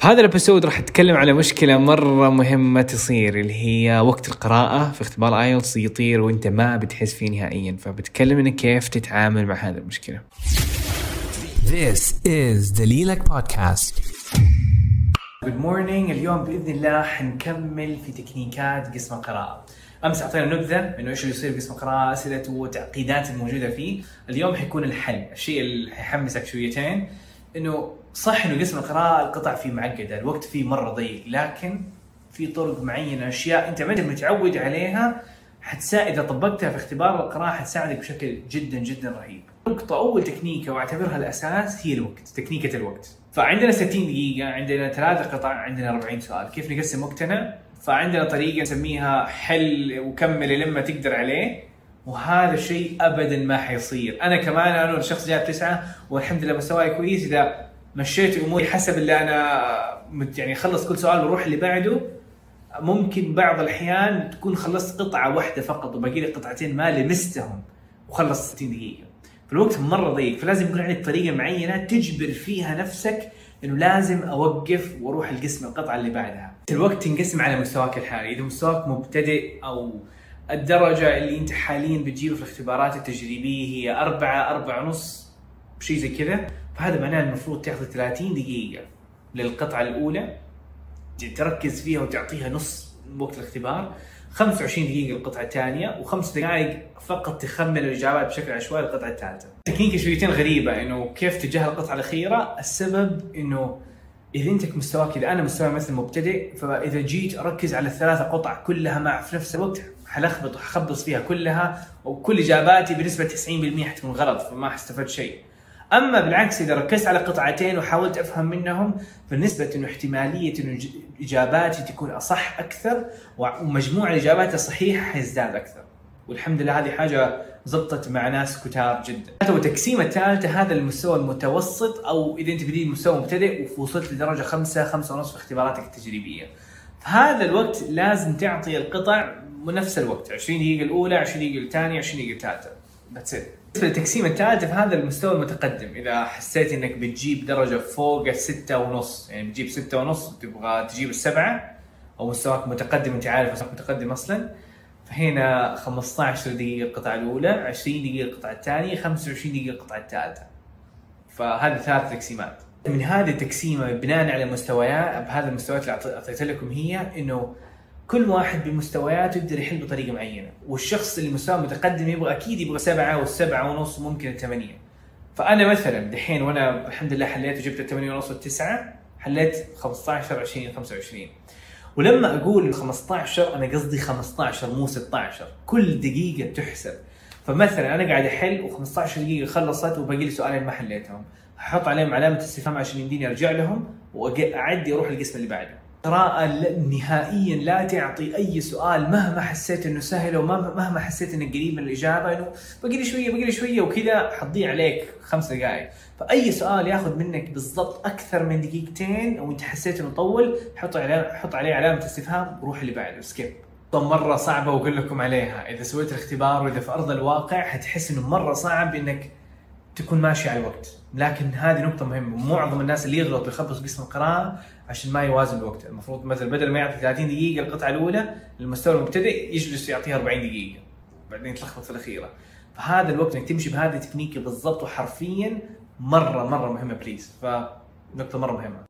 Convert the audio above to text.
في هذا ال episode راح أتكلم على مشكلة مرة مهمة تصير اللي هي وقت القراءة في اختبار IELTS يطير وأنت ما بتحس فيه نهائيا فبتكلم إنك كيف تتعامل مع هذه المشكلة. This is دليلك بودكاست good morning اليوم بإذن الله حنكمل في تكنيكات قسم القراءة. أمس أعطينا نبذة إنه إيش اللي يصير في قسم القراءة اسئلته وتعقيدات الموجودة فيه. اليوم حيكون الحل. الشيء اللي حيحمسك شويتين. إنه صح إنه قسم القراءة القطع فيه معقدة الوقت فيه مرة ضيق لكن في طرق معينة أشياء أنت ما انت متعود عليها حتساعد إذا طبقتها في اختبار القراءة حتساعدك بشكل جدا جدا رهيب. نقطة أول تكنيكة وأعتبرها الأساس هي الوقت، تكنيكة الوقت. فعندنا 60 دقيقة، عندنا ثلاث قطع، عندنا 40 سؤال، كيف نقسم وقتنا؟ فعندنا طريقة نسميها حل وكمل لما تقدر عليه وهذا الشيء ابدا ما حيصير، أنا كمان أنا الشخص جايب تسعة والحمد لله مستواي كويس. إذا مشيت أموري حسب اللي أنا يعني اخلص كل سؤال وأروح اللي بعده ممكن بعض الأحيان تكون خلصت قطعة واحدة فقط وباقي لي قطعتين ما لمستهم وخلص 60 دقيقة. فالوقت مرة ضيق فلازم يكون عندك طريقة معينة تجبر فيها نفسك إنه لازم أوقف وأروح القسم القطعة اللي بعدها. الوقت تنقسم على مستواك الحالي. إذا مستواك مبتدئ أو الدرجة اللي أنت حاليا بتجيبها في الاختبارات التجريبية هي أربعة أربعة ونص شيء زي كذا فهذا معناه المفروض تاخذ 30 دقيقة للقطعة الأولى تركز فيها وتعطيها نص وقت الاختبار 25 دقيقة القطعة الثانية وخمس دقائق فقط تخمن الإجابات بشكل عشوائي للقطعة الثالثة. تكنيكة شويتين غريبة إنه كيف تجاه القطعة الأخيرة، السبب إنه إذا أنت مستواك إذا أنا مستواي مثلا مبتدئ فإذا جيت أركز على الثلاثة قطع كلها مع في نفس الوقت حلخبط وحخبص فيها كلها وكل إجاباتي بنسبة 90% حتكون غلط فما حستفاد شيء. أما بالعكس إذا ركزت على قطعتين وحاولت أفهم منهم فنسبة إنه احتمالية إنه إجاباتي تكون أصح أكثر ومجموع الإجابات الصحيحة حيزداد أكثر. والحمد لله هذه حاجة زبطت مع ناس كتار جدا. هذا التقسيمه الثالثه هذا المستوى المتوسط أو إذا أنت بديت مستوى مبتدئ ووصلت لدرجة خمسة خمسة ونص في اختباراتك التجريبية. فهذا الوقت لازم تعطي القطع نفس الوقت 20 دقيقة الأولى 20 دقيقة الثانية 20 دقيقة الثالثة. That's it. بالنسبة للتقسيم الثالث في هذا المستوى المتقدم إذا حسيت إنك بتجيب درجة فوق الستة ونص يعني بتجيب ستة ونص وتبغى تجيب السبعة أو مستواك متقدم أنت عارف مستواك متقدم أصلا فهنا 15 دقيقة القطعة الأولى 20 دقيقة القطعة الثانية 25 دقيقة القطعة الثالثة. فهذه ثلاث تقسيمات. من هذه التقسيمة بناء على مستويات بهذه المستويات اللي أعط- أعطيت لكم هي إنه كل واحد بمستوياته يقدر يحل بطريقة معينة. والشخص اللي مستواه متقدم يبغى أكيد يبغى سبعة والسبعة ونص ممكن الثمانية. فأنا مثلا دحين وأنا الحمد لله حليت وجبت الثمانية ونص والتسعة حليت 15 20 25 ولما أقول 15 أنا قصدي 15 مو 16 كل دقيقة تحسب. فمثلا أنا قاعد أحل و15 دقيقة خلصت وباقي لي سؤالين ما حليتهم. أحط عليهم علامة استفهام عشان يمديني أرجع لهم واعدي أروح القسم اللي بعده. قراءة نهائيا لا تعطي أي سؤال مهما حسيت إنه سهل ومهما مهما حسيت انك قريب من باقي لي شوية باقي لي شوية وكذا حتضيع عليك خمس دقائق فأي سؤال ياخذ منك بالضبط أكثر من دقيقتين وانت حسيت إنه طول حط عليه حط عليه علامة استفهام وروح اللي بعده skip مرة صعبة وأقول لكم عليها، إذا سويت الاختبار وإذا في أرض الواقع حتحس إنه مرة صعب إنك تكون ماشي على الوقت، لكن هذه نقطة مهمة، معظم الناس اللي يغلط ويخبص قسم القراءة عشان ما يوازن الوقت، المفروض مثلا بدل ما يعطي 30 دقيقة القطعة الأولى للمستوى المبتدئ يجلس يعطيها 40 دقيقة، بعدين يتلخبط في الأخيرة. فهذا الوقت إنك تمشي بهذه التكنيكة بالضبط وحرفيا مرة مرة مهمة بليز، فنقطة مرة مهمة.